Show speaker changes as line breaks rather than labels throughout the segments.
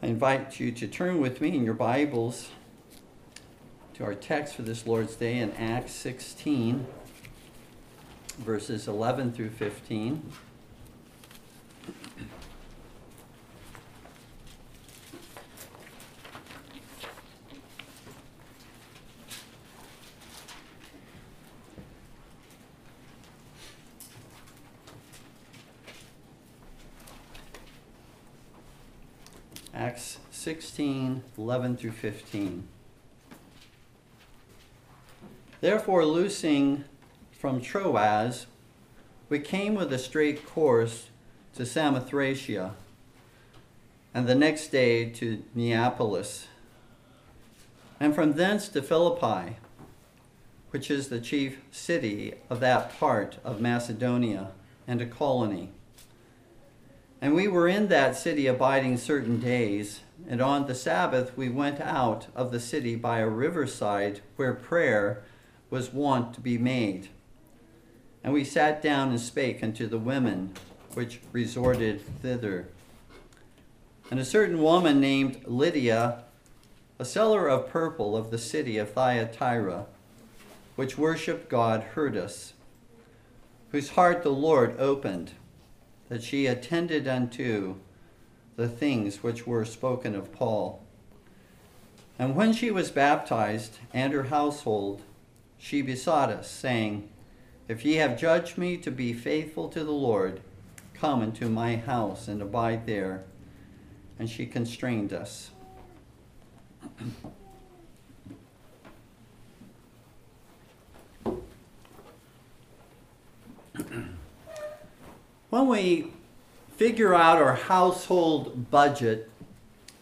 I invite you to turn with me in your Bibles to our text for this Lord's Day in Acts 16, verses 11 through 15. Acts 16, 11 through 15. Therefore, loosing from Troas, we came with a straight course to Samothracia, and the next day to Neapolis, and from thence to Philippi, which is the chief city of that part of Macedonia and a colony. And we were in that city abiding certain days, and on the Sabbath we went out of the city by a riverside where prayer was wont to be made. And we sat down and spake unto the women which resorted thither. And a certain woman named Lydia, a seller of purple of the city of Thyatira, which worshipped God, heard us, whose heart the Lord opened that she attended unto the things which were spoken of Paul. And when she was baptized, and her household, she besought us, saying, If ye have judged me to be faithful to the Lord, come into my house and abide there. And she constrained us. when we figure out our household budget,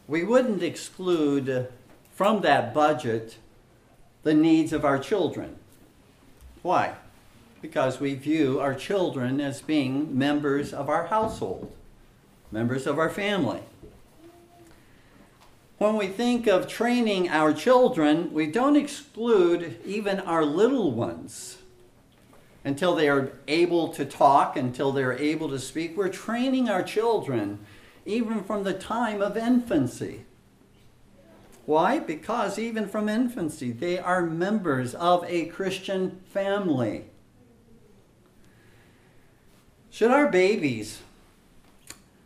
we wouldn't exclude from that budget the needs of our children. Why? Because we view our children as being members of our household, members of our family. When we think of training our children, we don't exclude even our little ones until they are able to talk, until they're able to speak. We're training our children even from the time of infancy. Why? Because even from infancy, they are members of a Christian family. Should our babies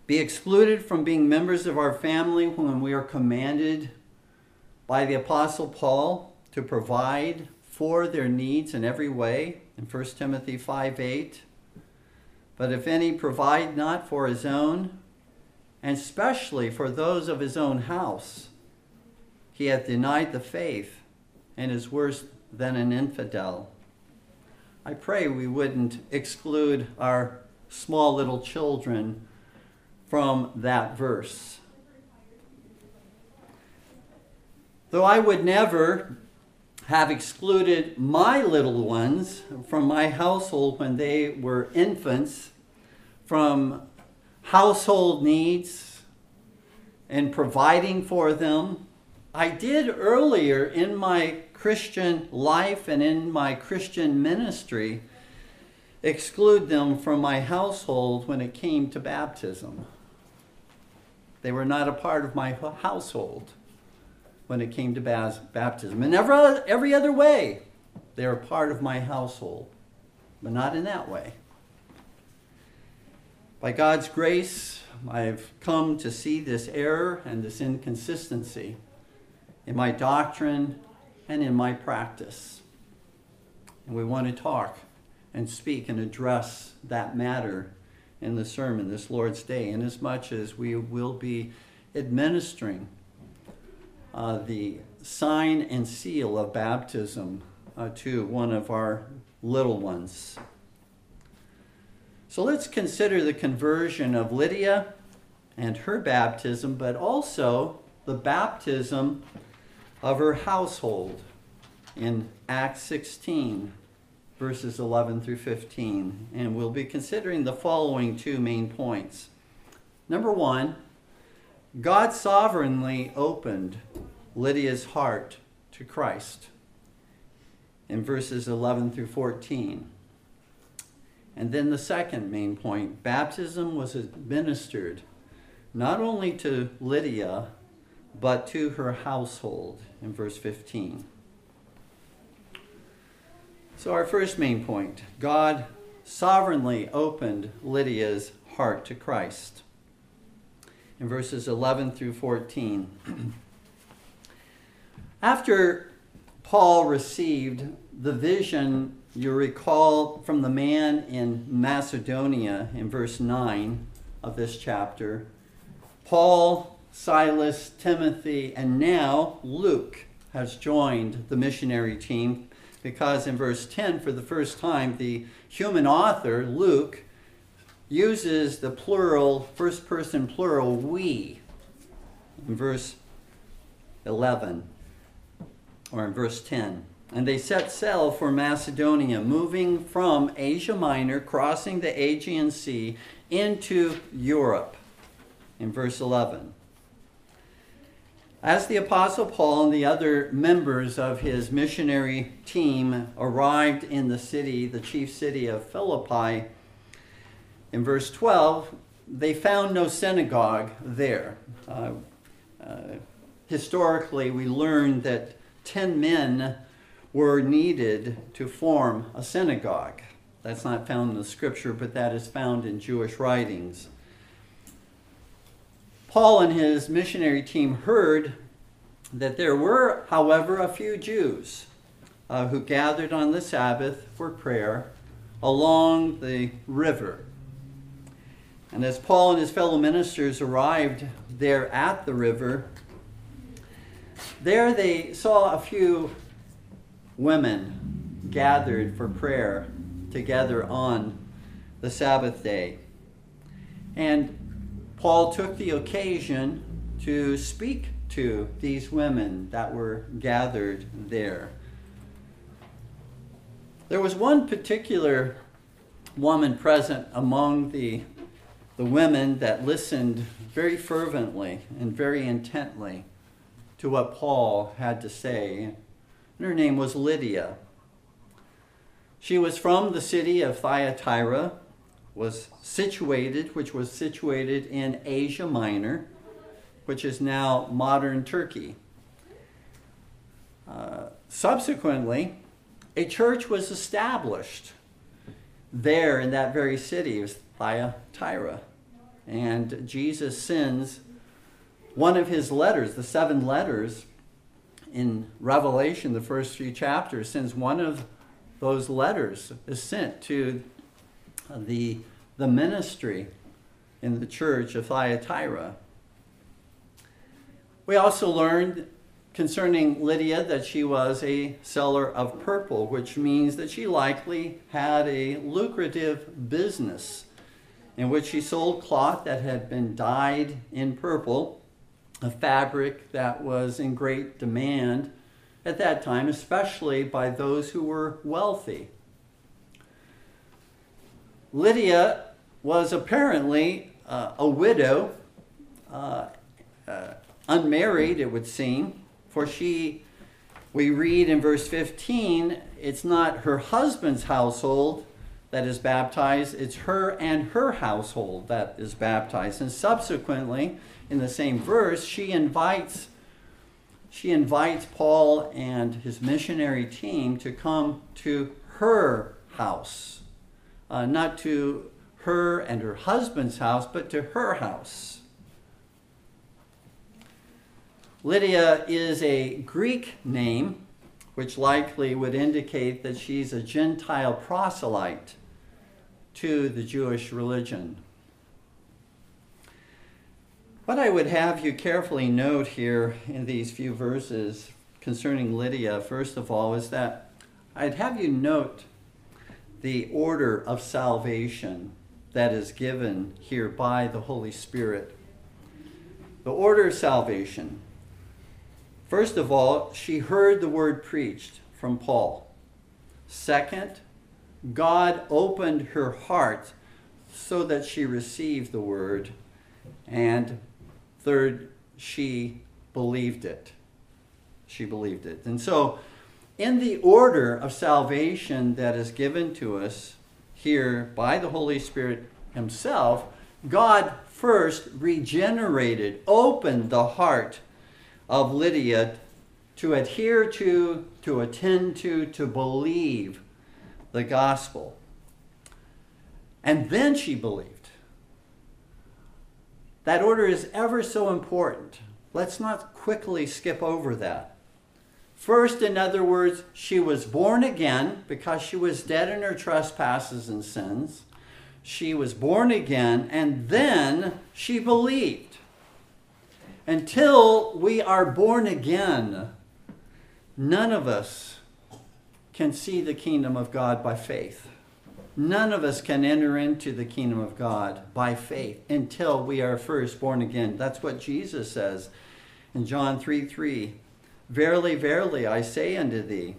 be excluded from being members of our family when we are commanded by the Apostle Paul to provide for their needs in every way? In 1 Timothy 5 8. But if any provide not for his own, and especially for those of his own house, he hath denied the faith and is worse than an infidel. I pray we wouldn't exclude our small little children from that verse. Though I would never have excluded my little ones from my household when they were infants from household needs and providing for them. I did earlier in my Christian life and in my Christian ministry exclude them from my household when it came to baptism. They were not a part of my household when it came to baptism. Every, every other way, they are part of my household, but not in that way. By God's grace, I've come to see this error and this inconsistency in my doctrine and in my practice. And we want to talk and speak and address that matter in the sermon this Lord's Day, inasmuch as we will be administering uh, the sign and seal of baptism uh, to one of our little ones. So let's consider the conversion of Lydia and her baptism, but also the baptism of her household in Acts 16, verses 11 through 15. And we'll be considering the following two main points. Number one, God sovereignly opened Lydia's heart to Christ in verses 11 through 14. And then the second main point baptism was administered not only to Lydia but to her household in verse 15. So, our first main point God sovereignly opened Lydia's heart to Christ. In verses 11 through 14. After Paul received the vision, you recall, from the man in Macedonia in verse 9 of this chapter, Paul, Silas, Timothy, and now Luke has joined the missionary team because in verse 10, for the first time, the human author, Luke, uses the plural, first person plural, we, in verse 11, or in verse 10. And they set sail for Macedonia, moving from Asia Minor, crossing the Aegean Sea into Europe, in verse 11. As the Apostle Paul and the other members of his missionary team arrived in the city, the chief city of Philippi, in verse 12, they found no synagogue there. Uh, uh, historically, we learned that 10 men were needed to form a synagogue. That's not found in the scripture, but that is found in Jewish writings. Paul and his missionary team heard that there were, however, a few Jews uh, who gathered on the Sabbath for prayer along the river. And as Paul and his fellow ministers arrived there at the river, there they saw a few women gathered for prayer together on the Sabbath day. And Paul took the occasion to speak to these women that were gathered there. There was one particular woman present among the, the women that listened very fervently and very intently to what Paul had to say. And her name was Lydia. She was from the city of Thyatira, was situated, which was situated in Asia Minor, which is now modern Turkey. Uh, subsequently, a church was established there in that very city of Thyatira. And Jesus sends one of his letters, the seven letters in Revelation, the first few chapters, sends one of those letters is sent to the, the ministry in the church of Thyatira. We also learned concerning Lydia that she was a seller of purple, which means that she likely had a lucrative business in which she sold cloth that had been dyed in purple, a fabric that was in great demand at that time, especially by those who were wealthy. Lydia was apparently uh, a widow, uh, uh, unmarried, it would seem, for she, we read in verse 15, it's not her husband's household that is baptized, it's her and her household that is baptized. And subsequently, in the same verse, she invites she invites Paul and his missionary team to come to her house, uh, not to her and her husband's house, but to her house. Lydia is a Greek name, which likely would indicate that she's a Gentile proselyte to the Jewish religion. What I would have you carefully note here in these few verses concerning Lydia, first of all, is that I'd have you note the order of salvation that is given here by the Holy Spirit. The order of salvation. First of all, she heard the word preached from Paul. Second, God opened her heart so that she received the word. And Third, she believed it. She believed it. And so, in the order of salvation that is given to us here by the Holy Spirit Himself, God first regenerated, opened the heart, of Lydia to adhere to, to attend to, to believe the gospel. And then she believed. That order is ever so important. Let's not quickly skip over that. First, in other words, she was born again because she was dead in her trespasses and sins. She was born again, and then she believed. Until we are born again, none of us can see the kingdom of God by faith. None of us can enter into the kingdom of God by faith until we are first born again. That's what Jesus says in John 3 3. Verily, verily, I say unto thee,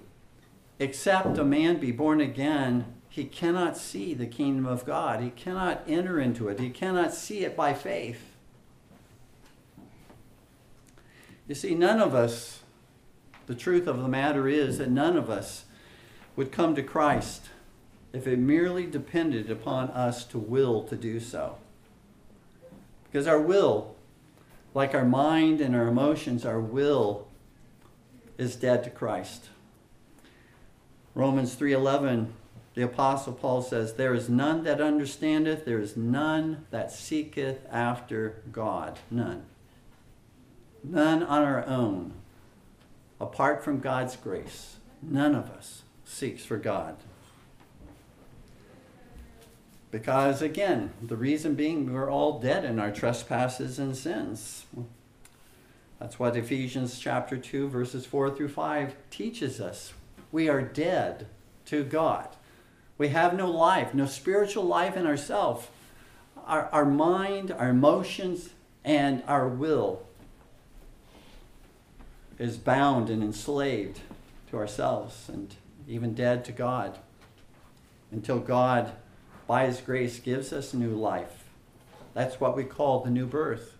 except a man be born again, he cannot see the kingdom of God. He cannot enter into it. He cannot see it by faith. You see, none of us, the truth of the matter is that none of us would come to Christ if it merely depended upon us to will to do so. Because our will, like our mind and our emotions, our will is dead to Christ. Romans 3:11 the apostle Paul says there is none that understandeth there is none that seeketh after God none none on our own apart from God's grace none of us seeks for God because again the reason being we're all dead in our trespasses and sins that's what Ephesians chapter 2, verses 4 through 5 teaches us. We are dead to God. We have no life, no spiritual life in ourselves. Our, our mind, our emotions, and our will is bound and enslaved to ourselves and even dead to God until God, by His grace, gives us new life. That's what we call the new birth.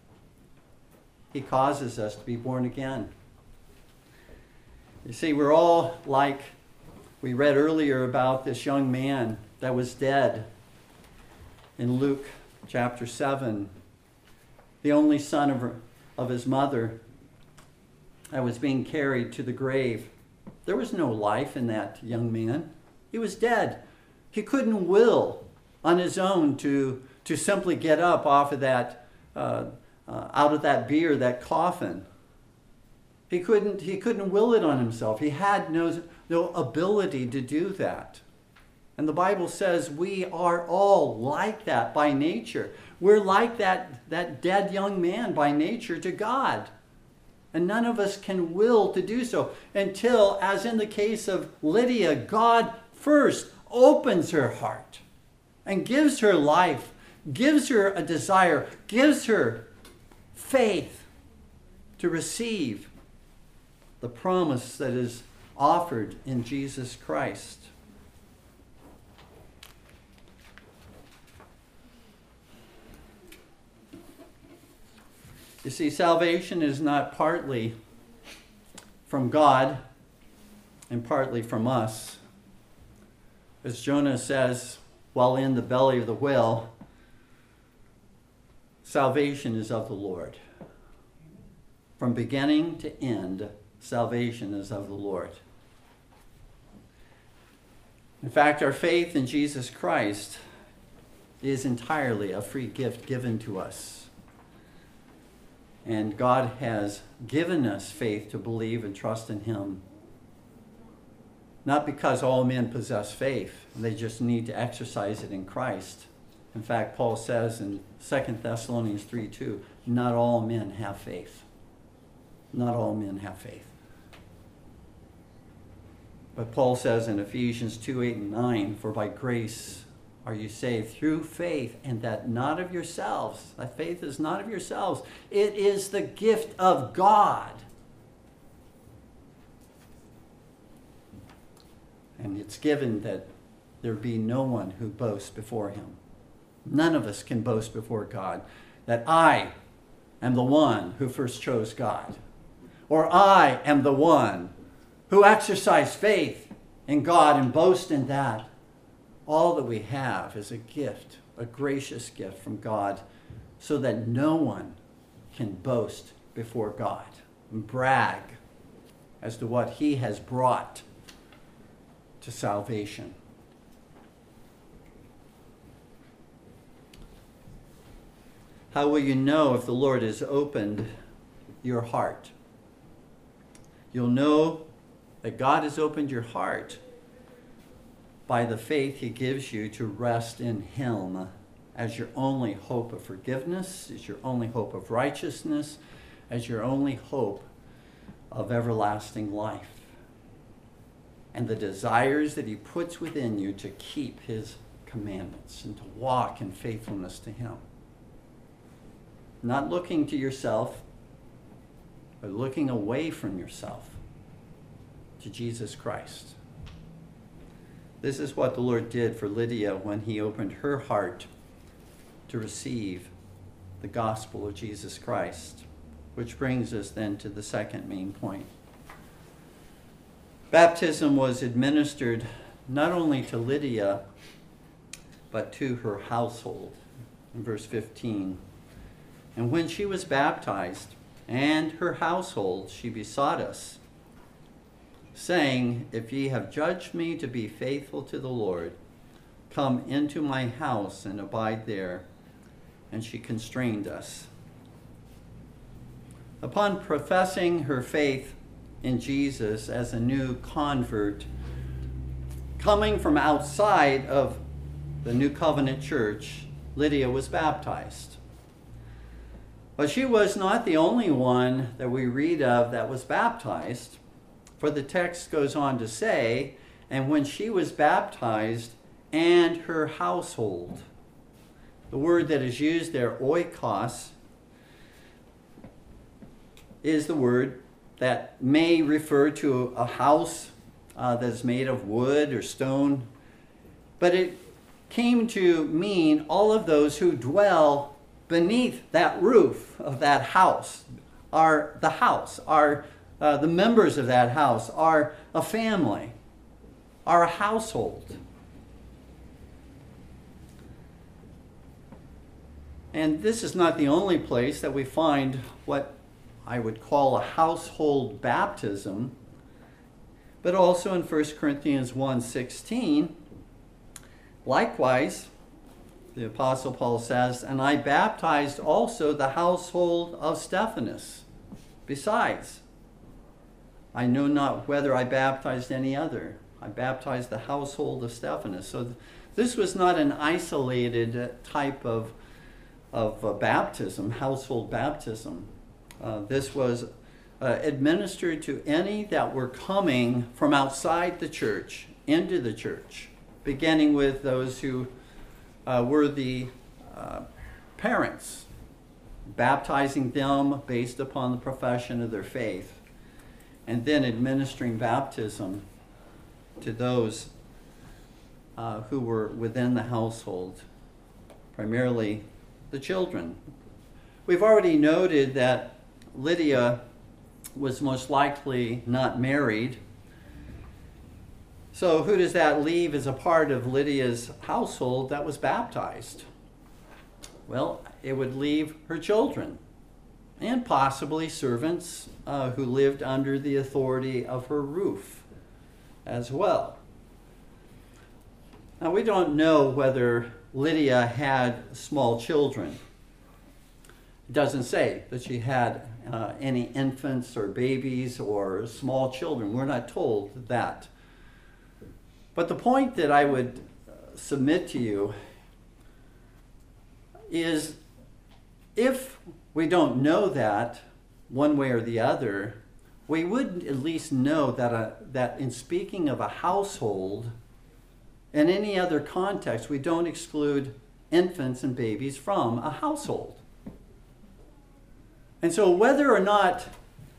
He causes us to be born again. You see, we're all like we read earlier about this young man that was dead in Luke chapter 7, the only son of, her, of his mother that was being carried to the grave. There was no life in that young man. He was dead. He couldn't will on his own to, to simply get up off of that, uh, uh, out of that bier, that coffin. He couldn't, he couldn't will it on himself. He had no, no ability to do that. And the Bible says we are all like that by nature. We're like that, that dead young man by nature to God. And none of us can will to do so until, as in the case of Lydia, God first opens her heart and gives her life, gives her a desire, gives her faith to receive the promise that is offered in Jesus Christ. You see, salvation is not partly from God and partly from us. As Jonah says, while in the belly of the whale, salvation is of the Lord. From beginning to end, salvation is of the Lord. In fact, our faith in Jesus Christ is entirely a free gift given to us. And God has given us faith to believe and trust in Him. Not because all men possess faith, they just need to exercise it in Christ. In fact, Paul says in 2 Thessalonians 3 2, not all men have faith. Not all men have faith. But Paul says in Ephesians 2 8 and 9, For by grace are you saved through faith, and that not of yourselves. That faith is not of yourselves, it is the gift of God. And it's given that there be no one who boasts before him. None of us can boast before God that I am the one who first chose God, or I am the one who exercise faith in God and boast in that. All that we have is a gift, a gracious gift from God, so that no one can boast before God. and brag as to what he has brought to salvation. How will you know if the Lord has opened your heart? You'll know that God has opened your heart by the faith he gives you to rest in him as your only hope of forgiveness, as your only hope of righteousness, as your only hope of everlasting life. And the desires that he puts within you to keep his commandments and to walk in faithfulness to him not looking to yourself, but looking away from yourself to Jesus Christ. This is what the Lord did for Lydia when he opened her heart to receive the gospel of Jesus Christ, which brings us then to the second main point. Baptism was administered not only to Lydia, but to her household. In verse 15, and when she was baptized and her household, she besought us, saying, If ye have judged me to be faithful to the Lord, come into my house and abide there. And she constrained us. Upon professing her faith in Jesus as a new convert, coming from outside of the New Covenant Church, Lydia was baptized. But she was not the only one that we read of that was baptized, for the text goes on to say, and when she was baptized, and her household. The word that is used there, oikos, is the word that may refer to a house uh, that is made of wood or stone, but it came to mean all of those who dwell beneath that roof of that house are the house, are uh, the members of that house, are a family, are a household. And this is not the only place that we find what I would call a household baptism, but also in 1 Corinthians 1:16. Likewise, the Apostle Paul says, And I baptized also the household of Stephanas." Besides, I know not whether I baptized any other. I baptized the household of Stephanas. So th- this was not an isolated uh, type of, of uh, baptism, household baptism. Uh, this was uh, administered to any that were coming from outside the church into the church, beginning with those who uh, were the parents, baptizing them based upon the profession of their faith, and then administering baptism to those uh, who were within the household, primarily the children. We've already noted that Lydia was most likely not married so, who does that leave as a part of Lydia's household that was baptized? Well, it would leave her children and possibly servants uh, who lived under the authority of her roof as well. Now, we don't know whether Lydia had small children. It doesn't say that she had uh, any infants or babies or small children. We're not told that. But the point that I would uh, submit to you is if we don't know that one way or the other, we would at least know that, a, that in speaking of a household, in any other context, we don't exclude infants and babies from a household. And so, whether or not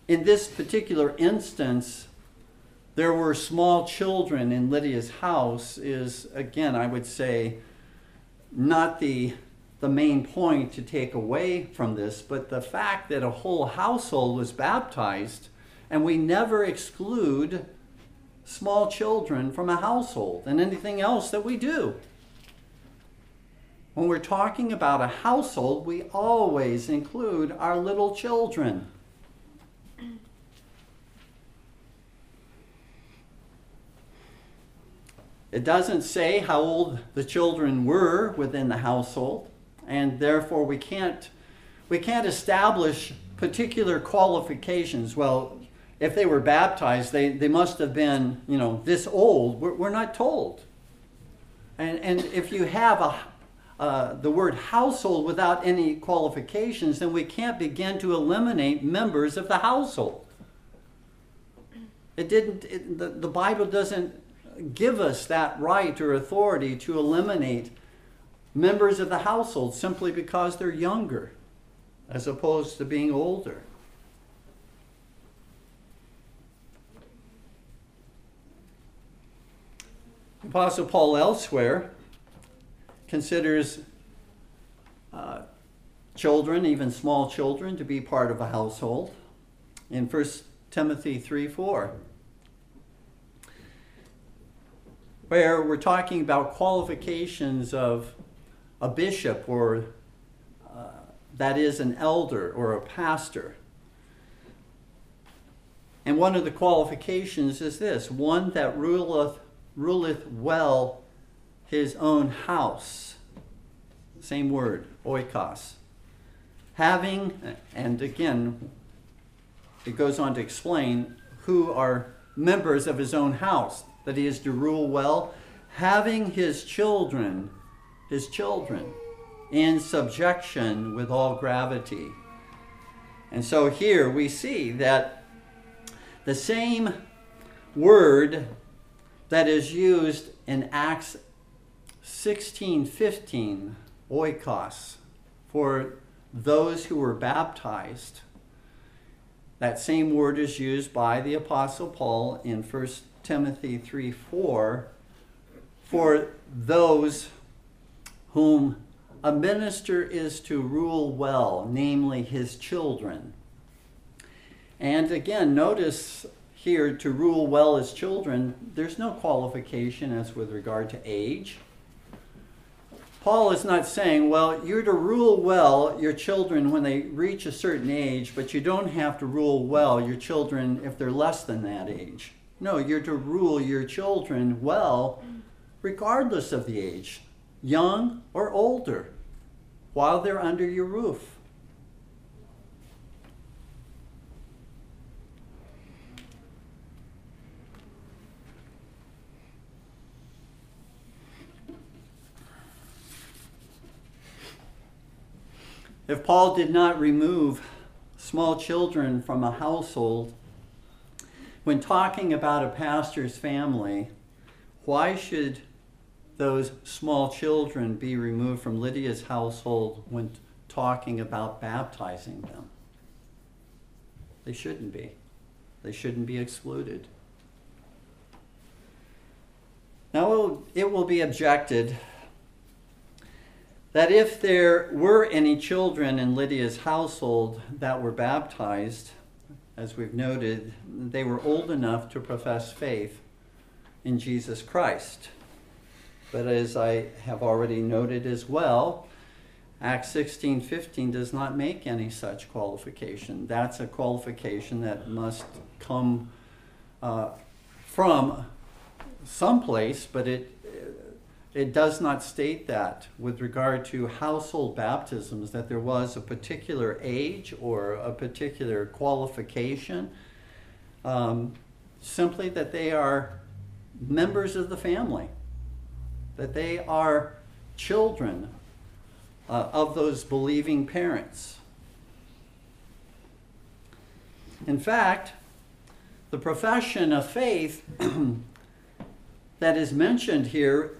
in this particular instance there were small children in Lydia's house is, again, I would say, not the, the main point to take away from this, but the fact that a whole household was baptized, and we never exclude small children from a household and anything else that we do. When we're talking about a household, we always include our little children. It doesn't say how old the children were within the household and therefore we can't we can't establish particular qualifications. Well, if they were baptized, they, they must have been, you know, this old. We're, we're not told. And, and if you have a, uh, the word household without any qualifications, then we can't begin to eliminate members of the household. It didn't, it, the, the Bible doesn't give us that right or authority to eliminate members of the household simply because they're younger as opposed to being older. Apostle Paul elsewhere considers uh, children, even small children, to be part of a household in 1 Timothy 3 4, where we're talking about qualifications of a bishop or uh, that is an elder or a pastor. And one of the qualifications is this one that ruleth ruleth well his own house. Same word, oikos. Having, and again, it goes on to explain who are members of his own house, that he is to rule well, having his children, his children, in subjection with all gravity. And so here we see that the same word that is used in Acts 16:15, oikos, for those who were baptized. That same word is used by the apostle Paul in 1 Timothy 3:4 for those whom a minister is to rule well, namely his children. And again, notice here to rule well as children, there's no qualification as with regard to age. Paul is not saying, well, you're to rule well your children when they reach a certain age, but you don't have to rule well your children if they're less than that age. No, you're to rule your children well regardless of the age, young or older, while they're under your roof. If Paul did not remove small children from a household, when talking about a pastor's family, why should those small children be removed from Lydia's household when talking about baptizing them? They shouldn't be. They shouldn't be excluded. Now, it will be objected that if there were any children in Lydia's household that were baptized, as we've noted, they were old enough to profess faith in Jesus Christ. But as I have already noted as well, Acts 16:15 does not make any such qualification. That's a qualification that must come uh, from someplace, but it it does not state that with regard to household baptisms that there was a particular age or a particular qualification. Um, simply that they are members of the family, that they are children uh, of those believing parents. In fact, the profession of faith that is mentioned here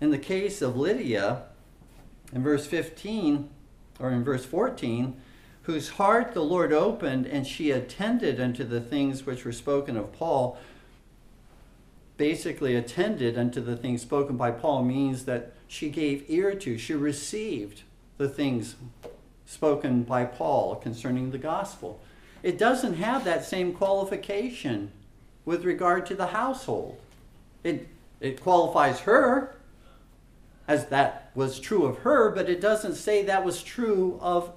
in the case of Lydia, in verse 15, or in verse 14, whose heart the Lord opened, and she attended unto the things which were spoken of Paul, basically attended unto the things spoken by Paul means that she gave ear to, she received the things spoken by Paul concerning the gospel. It doesn't have that same qualification with regard to the household. It, it qualifies her, as that was true of her, but it doesn't say that was true of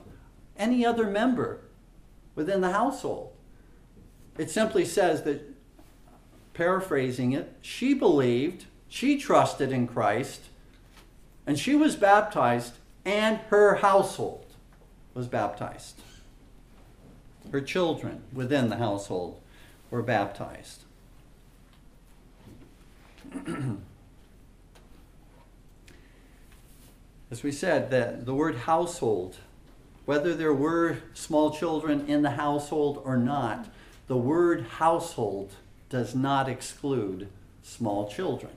any other member within the household. It simply says that, paraphrasing it, she believed, She trusted in Christ and she was baptized, and her household was baptized. Her children within the household were baptized. As we said, that the word household, whether there were small children in the household or not, the word household does not exclude small children.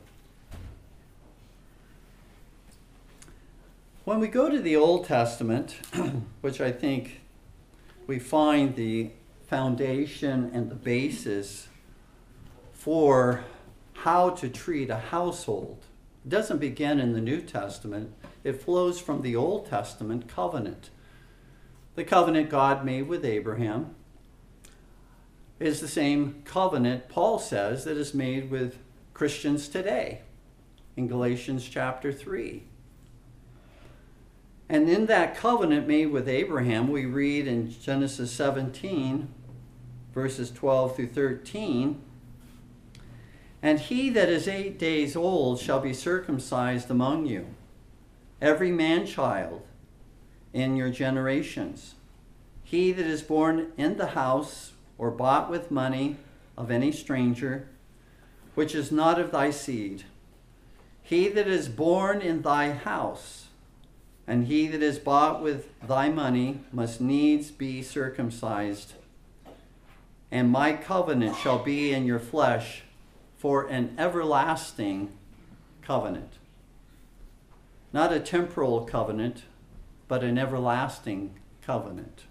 When we go to the Old Testament, which I think we find the foundation and the basis for how to treat a household, it doesn't begin in the New Testament, it flows from the Old Testament covenant. The covenant God made with Abraham is the same covenant, Paul says, that is made with Christians today in Galatians chapter 3. And in that covenant made with Abraham, we read in Genesis 17, verses 12 through 13 And he that is eight days old shall be circumcised among you, every man child in your generations. He that is born in the house or bought with money of any stranger, which is not of thy seed, he that is born in thy house, and he that is bought with thy money must needs be circumcised. And my covenant shall be in your flesh for an everlasting covenant. Not a temporal covenant, but an everlasting covenant.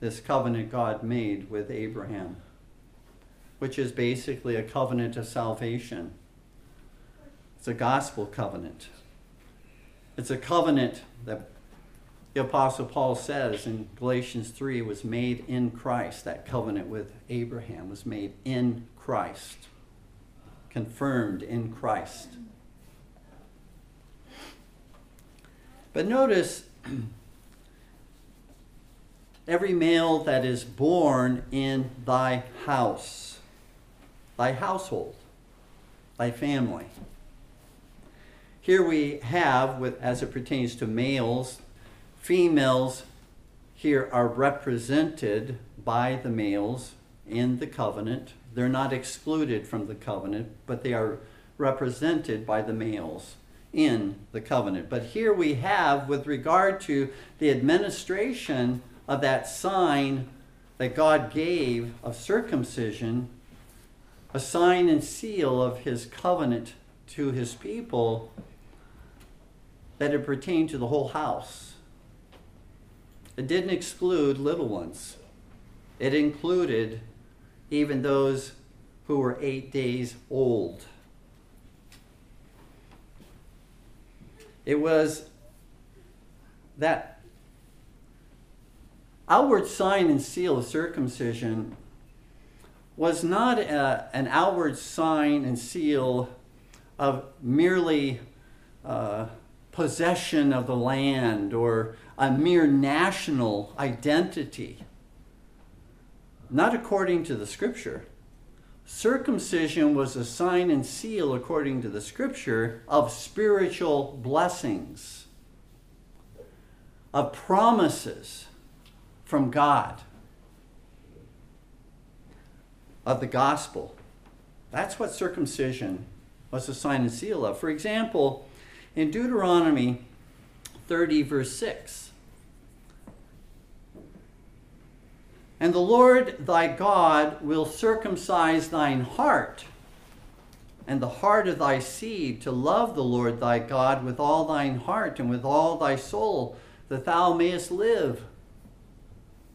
This covenant God made with Abraham, which is basically a covenant of salvation. It's a gospel covenant. It's a covenant that the Apostle Paul says in Galatians 3 was made in Christ. That covenant with Abraham was made in Christ, confirmed in Christ. But notice every male that is born in thy house, thy household, thy family. Here we have, with, as it pertains to males, females here are represented by the males in the covenant. They're not excluded from the covenant, but they are represented by the males in the covenant. But here we have, with regard to the administration of that sign that God gave of circumcision, a sign and seal of his covenant to his people that it pertained to the whole house. It didn't exclude little ones, it included even those who were eight days old. It was that outward sign and seal of circumcision was not a, an outward sign and seal of merely uh, possession of the land or a mere national identity. Not according to the scripture. Circumcision was a sign and seal, according to the scripture, of spiritual blessings, of promises from God, of the gospel. That's what circumcision was a sign and seal of. For example, in Deuteronomy 30, verse 6, And the Lord thy God will circumcise thine heart and the heart of thy seed to love the Lord thy God with all thine heart and with all thy soul, that thou mayest live.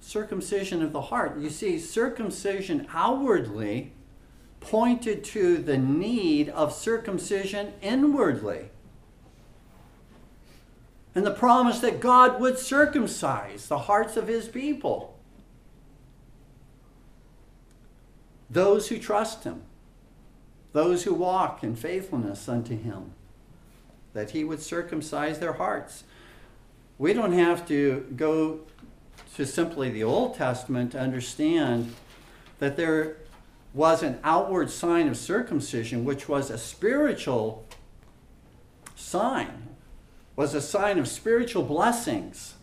Circumcision of the heart. You see, circumcision outwardly pointed to the need of circumcision inwardly and the promise that God would circumcise the hearts of his people. Those who trust him, those who walk in faithfulness unto him, that he would circumcise their hearts. We don't have to go to simply the Old Testament to understand that there was an outward sign of circumcision, which was a spiritual sign, was a sign of spiritual blessings.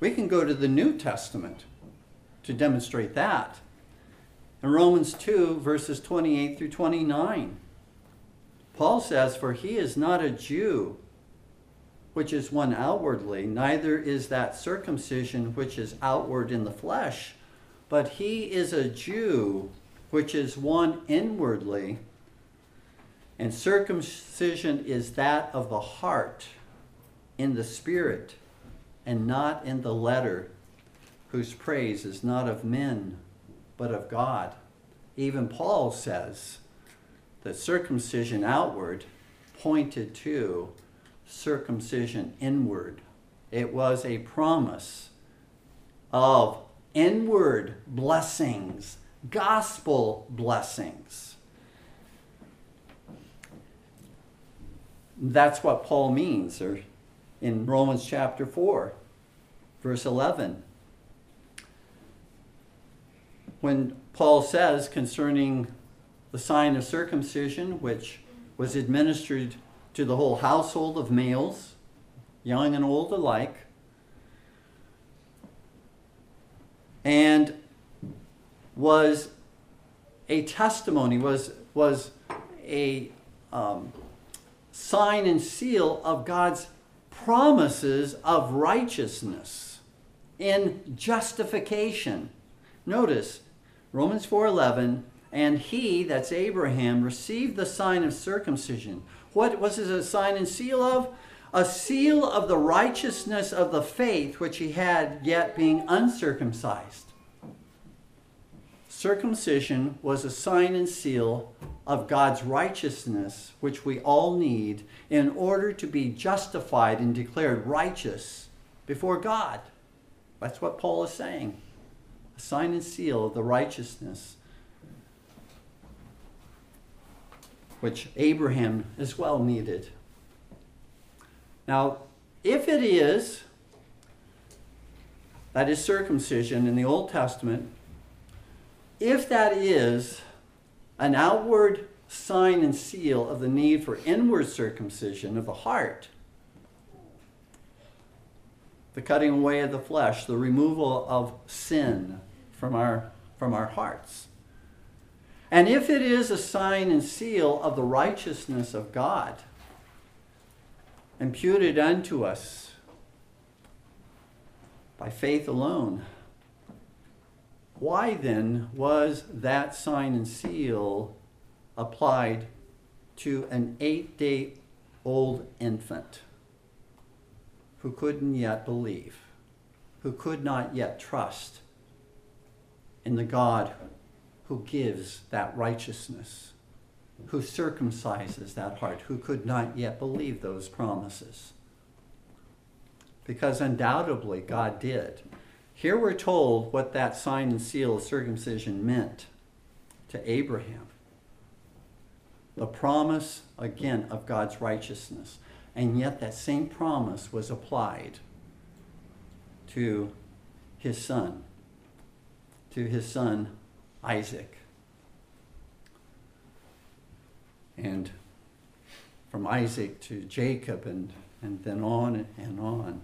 We can go to the New Testament to demonstrate that. In Romans 2, verses 28 through 29, Paul says, For he is not a Jew, which is one outwardly, neither is that circumcision which is outward in the flesh, but he is a Jew, which is one inwardly. And circumcision is that of the heart, in the spirit, and not in the letter, whose praise is not of men, but of God. Even Paul says that circumcision outward pointed to circumcision inward. It was a promise of inward blessings, gospel blessings. That's what Paul means or in Romans chapter 4, verse 11. When Paul says concerning the sign of circumcision, which was administered to the whole household of males, young and old alike, and was a testimony, was, was a um, sign and seal of God's promises of righteousness in justification. Notice Romans 4:11, and he, that's Abraham, received the sign of circumcision. What was it a sign and seal of? A seal of the righteousness of the faith which he had yet being uncircumcised. Circumcision was a sign and seal of God's righteousness, which we all need in order to be justified and declared righteous before God. That's what Paul is saying. A sign and seal of the righteousness which Abraham as well needed. Now, if it is, that is circumcision in the Old Testament, if that is an outward sign and seal of the need for inward circumcision of the heart, the cutting away of the flesh, the removal of sin from our, from our hearts. And if it is a sign and seal of the righteousness of God, imputed unto us by faith alone, why then was that sign and seal applied to an eight day old infant who couldn't yet believe, who could not yet trust in the God who gives that righteousness, who circumcises that heart, who could not yet believe those promises? Because undoubtedly God did. Here we're told what that sign and seal of circumcision meant to Abraham. The promise, again, of God's righteousness. And yet that same promise was applied to his son, to his son Isaac. And from Isaac to Jacob and, and then on and on.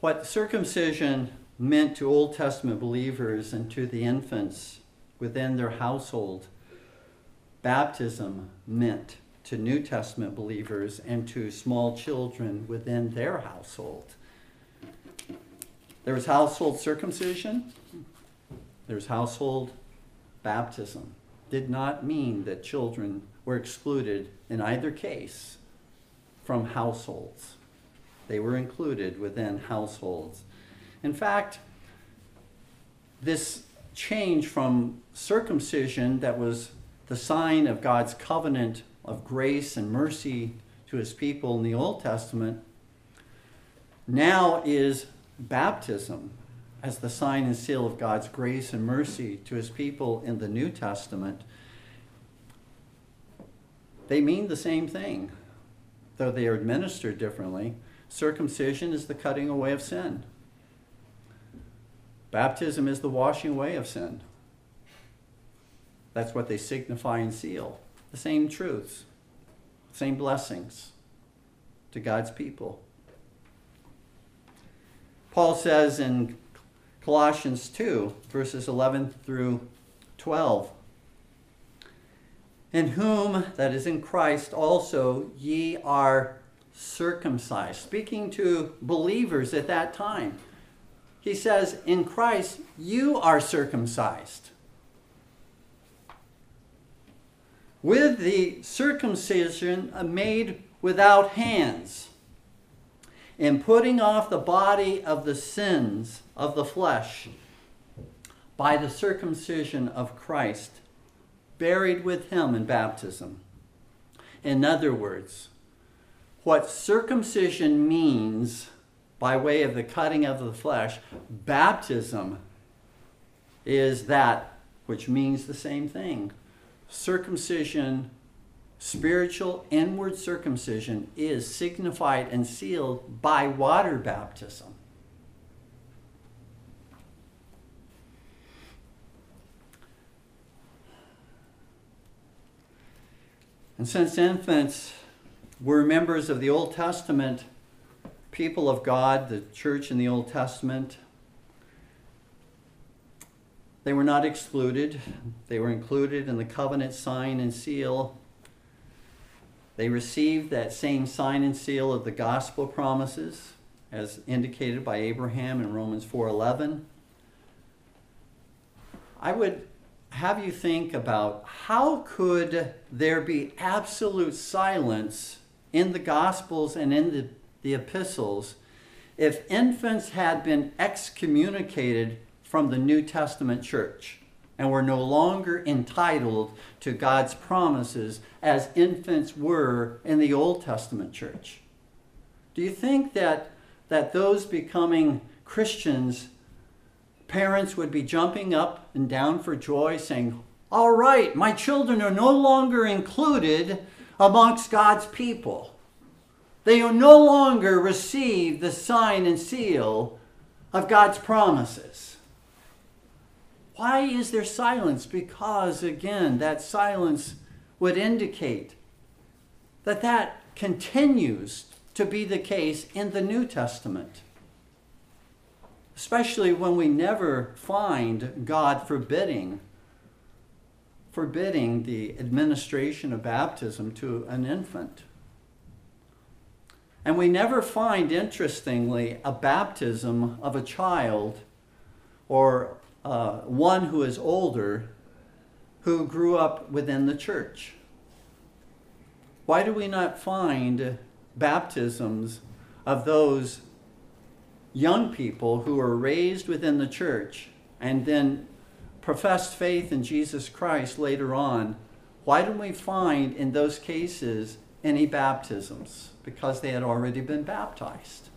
What circumcision meant to Old Testament believers and to the infants within their household, baptism meant to New Testament believers and to small children within their household. There was household circumcision, there's household baptism. Did not mean that children were excluded in either case from households. They were included within households. In fact, this change from circumcision that was the sign of God's covenant of grace and mercy to his people in the Old Testament now is baptism as the sign and seal of God's grace and mercy to his people in the New Testament. They mean the same thing, though they are administered differently. Circumcision is the cutting away of sin. Baptism is the washing away of sin. That's what they signify and seal. The same truths, same blessings to God's people. Paul says in Colossians 2, verses 11 through 12, In whom, that is in Christ, also ye are circumcised. Speaking to believers at that time, he says, In Christ, you are circumcised. With the circumcision made without hands, in putting off the body of the sins of the flesh by the circumcision of Christ, buried with him in baptism. In other words, what circumcision means by way of the cutting of the flesh, baptism is that which means the same thing. Circumcision, spiritual inward circumcision, is signified and sealed by water baptism. And since infants were members of the Old Testament people of God, the church in the Old Testament, they were not excluded. They were included in the covenant sign and seal. They received that same sign and seal of the gospel promises as indicated by Abraham in Romans 4:11. I would have you think about how could there be absolute silence in the gospels and in the, the epistles if infants had been excommunicated from the New Testament church and were no longer entitled to God's promises as infants were in the Old Testament church. Do you think that, that those becoming Christians parents would be jumping up and down for joy, saying, All right, my children are no longer included amongst God's people. They no longer receive the sign and seal of God's promises. Why is there silence? Because, again, that silence would indicate that that continues to be the case in the New Testament especially when we never find God forbidding forbidding the administration of baptism to an infant. And we never find, interestingly, a baptism of a child or uh, one who is older who grew up within the church. Why do we not find baptisms of those young people who are raised within the church and then professed faith in Jesus Christ later on, why don't we find in those cases any baptisms? Because they had already been baptized.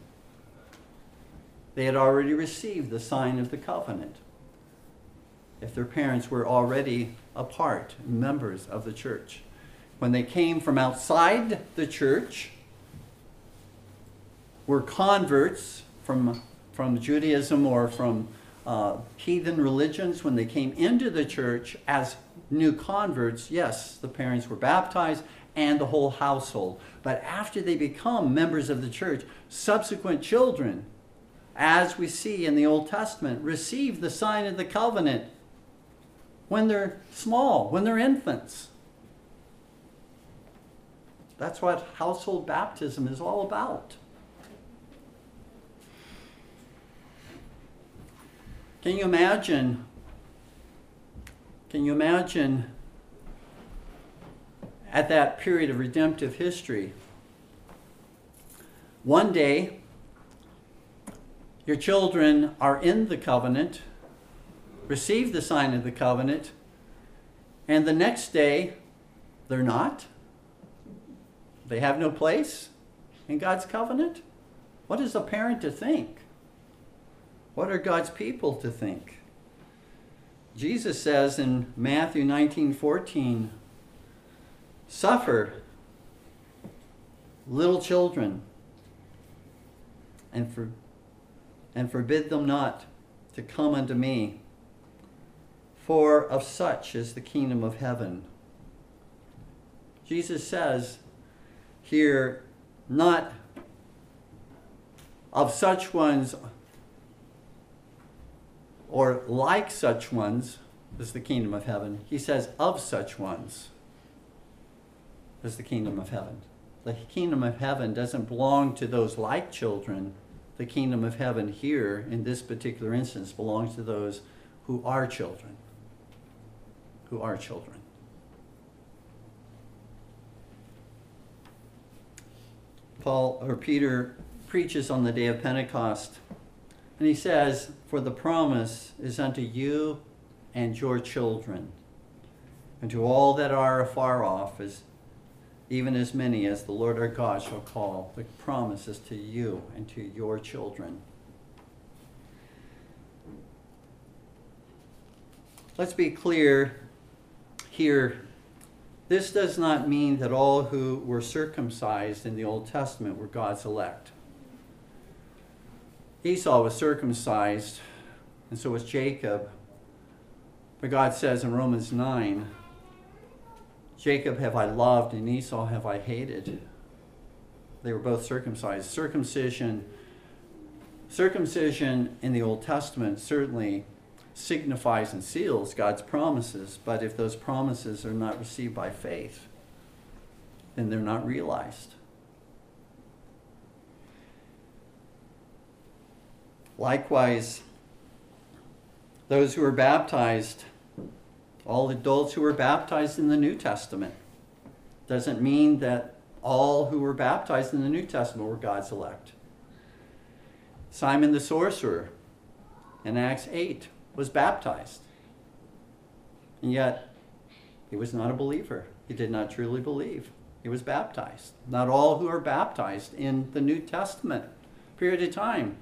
They had already received the sign of the covenant. If their parents were already a part, members of the church. When they came from outside the church, were converts from, from Judaism or from uh, heathen religions, when they came into the church as new converts, yes, the parents were baptized and the whole household. But after they become members of the church, subsequent children, as we see in the Old Testament, receive the sign of the covenant when they're small, when they're infants. That's what household baptism is all about. Can you imagine? Can you imagine at that period of redemptive history? One day, your children are in the covenant, receive the sign of the covenant, and the next day, they're not. They have no place in God's covenant. What is a parent to think? What are God's people to think? Jesus says in Matthew 19 14, suffer little children and, for, and forbid them not to come unto me, for of such is the kingdom of heaven. Jesus says here, not of such ones or like such ones is the kingdom of heaven. He says, of such ones is the kingdom of heaven. The kingdom of heaven doesn't belong to those like children. The kingdom of heaven here, in this particular instance, belongs to those who are children. Who are children. Paul or Peter preaches on the day of Pentecost, and he says, For the promise is unto you and your children, and to all that are afar off, as even as many as the Lord our God shall call. The promise is to you and to your children. Let's be clear here. This does not mean that all who were circumcised in the Old Testament were God's elect. Esau was circumcised, and so was Jacob. But God says in Romans 9, Jacob have I loved, and Esau have I hated. They were both circumcised. Circumcision, circumcision in the Old Testament certainly signifies and seals God's promises, but if those promises are not received by faith, then they're not realized. Likewise, those who are baptized, all adults who were baptized in the New Testament, doesn't mean that all who were baptized in the New Testament were God's elect. Simon the sorcerer in Acts 8 was baptized. And yet, he was not a believer. He did not truly believe. He was baptized. Not all who are baptized in the New Testament period of time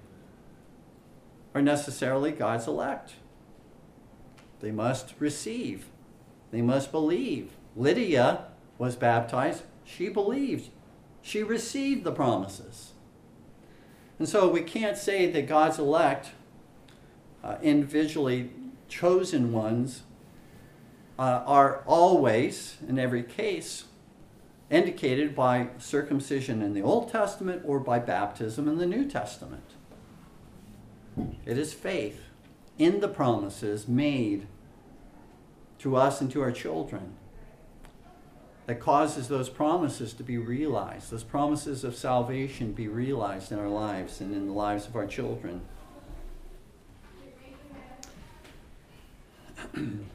are necessarily God's elect. They must receive, they must believe. Lydia was baptized, she believed, she received the promises. And so we can't say that God's elect, uh, individually chosen ones, uh, are always, in every case, indicated by circumcision in the Old Testament or by baptism in the New Testament. It is faith in the promises made to us and to our children that causes those promises to be realized, those promises of salvation be realized in our lives and in the lives of our children.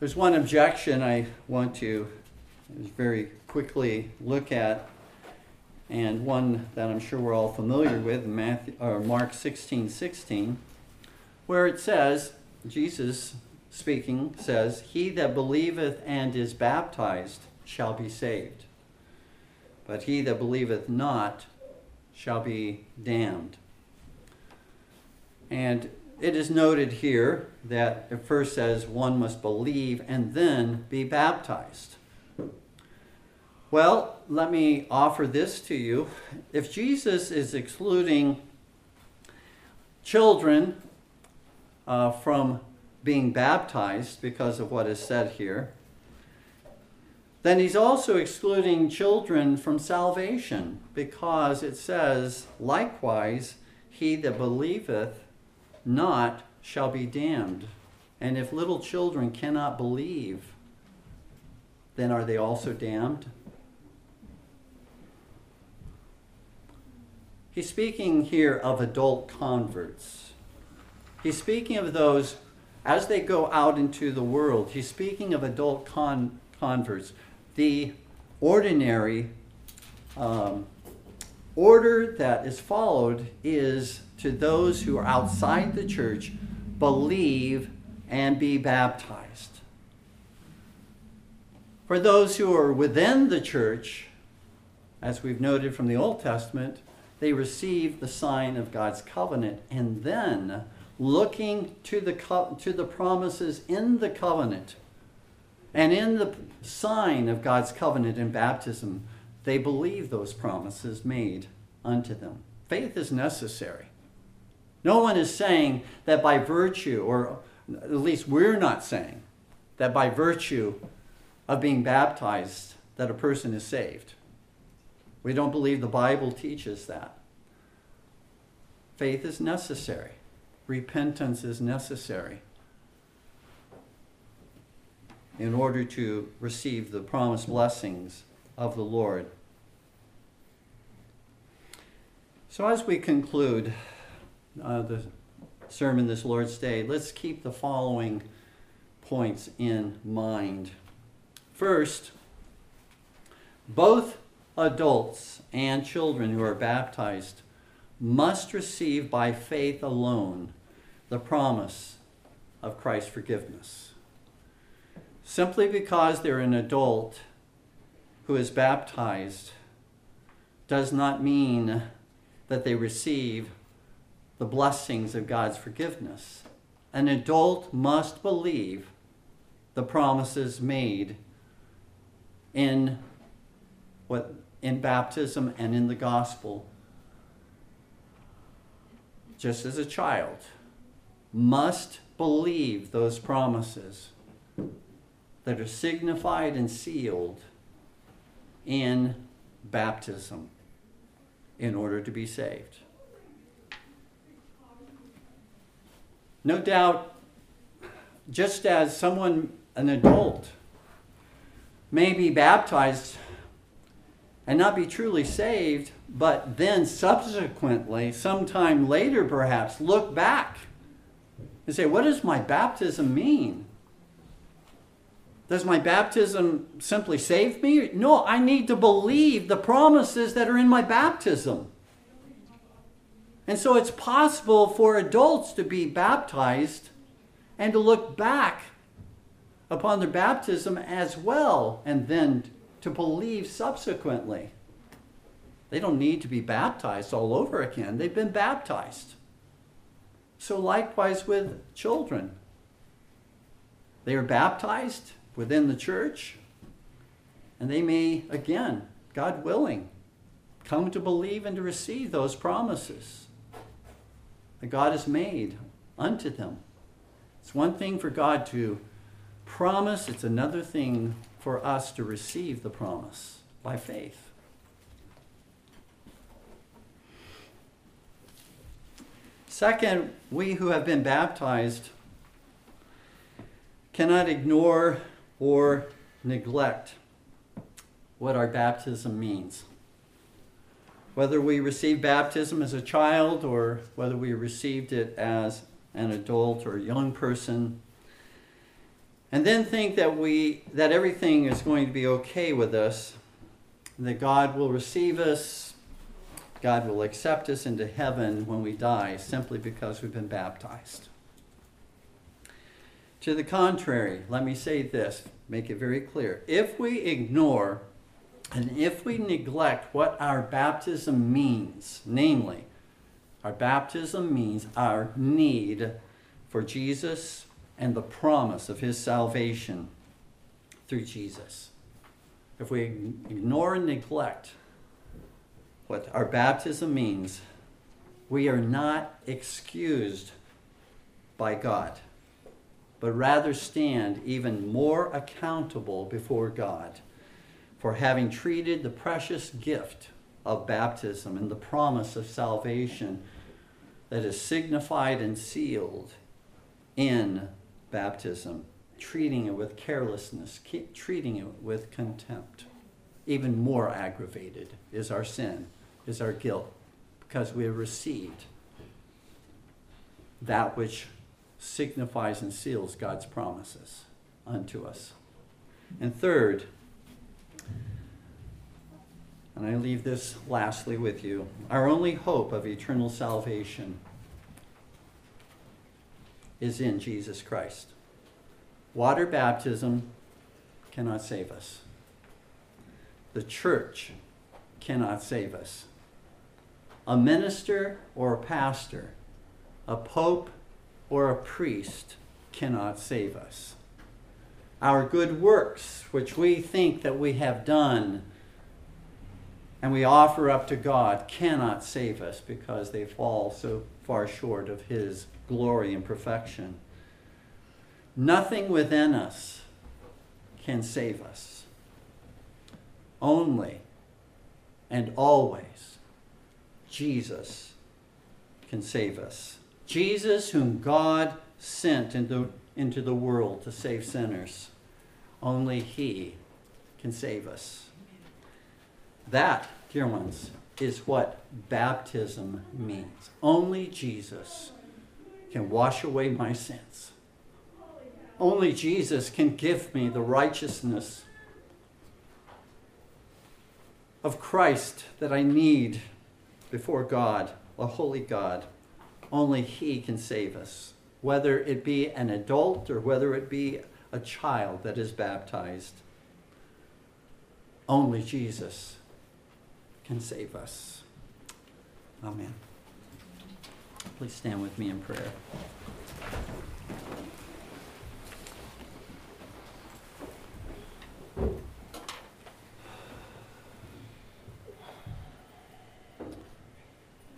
There's one objection I want to very quickly look at, and one that I'm sure we're all familiar with, Matthew, or Mark 16 16, where it says, Jesus speaking says, He that believeth and is baptized shall be saved, but he that believeth not shall be damned. And it is noted here that it first says one must believe and then be baptized. Well, let me offer this to you. If Jesus is excluding children uh, from being baptized because of what is said here, then he's also excluding children from salvation because it says, likewise, he that believeth not shall be damned. And if little children cannot believe, then are they also damned? He's speaking here of adult converts. He's speaking of those as they go out into the world. He's speaking of adult con- converts. The ordinary um, order that is followed is to those who are outside the church believe and be baptized. For those who are within the church, as we've noted from the Old Testament, they receive the sign of God's covenant and then looking to the co- to the promises in the covenant and in the sign of God's covenant in baptism they believe those promises made unto them. Faith is necessary. No one is saying that by virtue, or at least we're not saying, that by virtue of being baptized, that a person is saved. We don't believe the Bible teaches that. Faith is necessary, repentance is necessary in order to receive the promised blessings of the Lord. So, as we conclude uh, the sermon this Lord's Day, let's keep the following points in mind. First, both adults and children who are baptized must receive by faith alone the promise of Christ's forgiveness. Simply because they're an adult who is baptized does not mean that they receive the blessings of God's forgiveness. An adult must believe the promises made in what in baptism and in the gospel just as a child must believe those promises that are signified and sealed in baptism in order to be saved. No doubt, just as someone, an adult, may be baptized and not be truly saved, but then subsequently, sometime later perhaps, look back and say, What does my baptism mean? Does my baptism simply save me? No, I need to believe the promises that are in my baptism. And so it's possible for adults to be baptized and to look back upon their baptism as well and then to believe subsequently. They don't need to be baptized all over again, they've been baptized. So, likewise with children. They are baptized within the church. And they may, again, God willing, come to believe and to receive those promises that God has made unto them. It's one thing for God to promise, it's another thing for us to receive the promise by faith. Second, we who have been baptized cannot ignore or neglect what our baptism means. Whether we received baptism as a child or whether we received it as an adult or a young person, and then think that we that everything is going to be okay with us, that God will receive us, God will accept us into heaven when we die simply because we've been baptized. To the contrary, let me say this, make it very clear. If we ignore and if we neglect what our baptism means, namely, our baptism means our need for Jesus and the promise of his salvation through Jesus. If we ignore and neglect what our baptism means, we are not excused by God but rather stand even more accountable before God for having treated the precious gift of baptism and the promise of salvation that is signified and sealed in baptism, treating it with carelessness, treating it with contempt. Even more aggravated is our sin, is our guilt, because we have received that which signifies and seals God's promises unto us. And third, and I leave this lastly with you, our only hope of eternal salvation is in Jesus Christ. Water baptism cannot save us. The church cannot save us. A minister or a pastor, a pope or a priest cannot save us. Our good works, which we think that we have done, and we offer up to God cannot save us because they fall so far short of His glory and perfection. Nothing within us can save us. Only and always Jesus can save us. Jesus, whom God sent into, into the world to save sinners. Only He can save us. That, dear ones, is what baptism means. Only Jesus can wash away my sins. Only Jesus can give me the righteousness of Christ that I need before God, a holy God. Only He can save us, whether it be an adult or whether it be a child that is baptized. Only Jesus can save us. Amen. Please stand with me in prayer.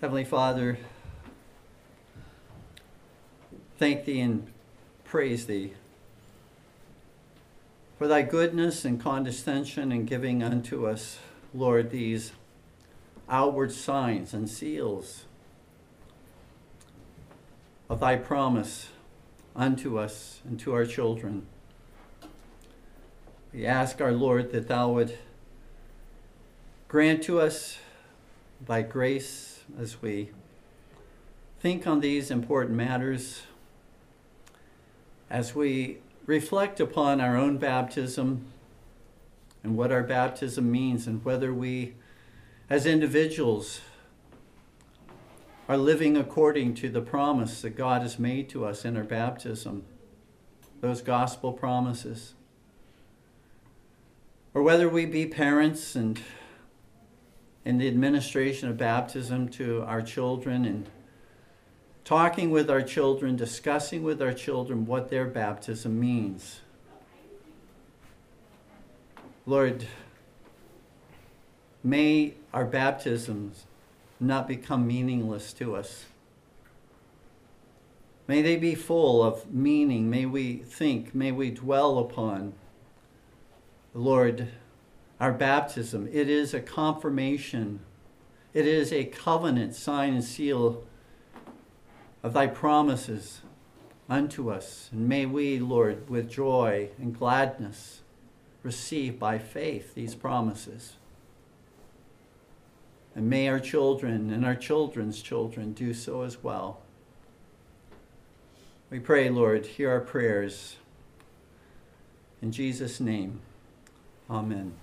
Heavenly Father, thank Thee and praise Thee for Thy goodness and condescension in giving unto us, Lord, these outward signs and seals of Thy promise unto us and to our children. We ask our Lord that Thou would grant to us Thy grace as we think on these important matters, as we reflect upon our own baptism and what our baptism means, and whether we, as individuals, are living according to the promise that God has made to us in our baptism, those gospel promises. Or whether we be parents and in the administration of baptism to our children and talking with our children, discussing with our children what their baptism means. Lord, may our baptisms not become meaningless to us. May they be full of meaning. May we think, may we dwell upon, Lord, our baptism. It is a confirmation, it is a covenant sign and seal of thy promises unto us. And may we, Lord, with joy and gladness, receive by faith these promises. And may our children and our children's children do so as well. We pray, Lord, hear our prayers. In Jesus' name, amen.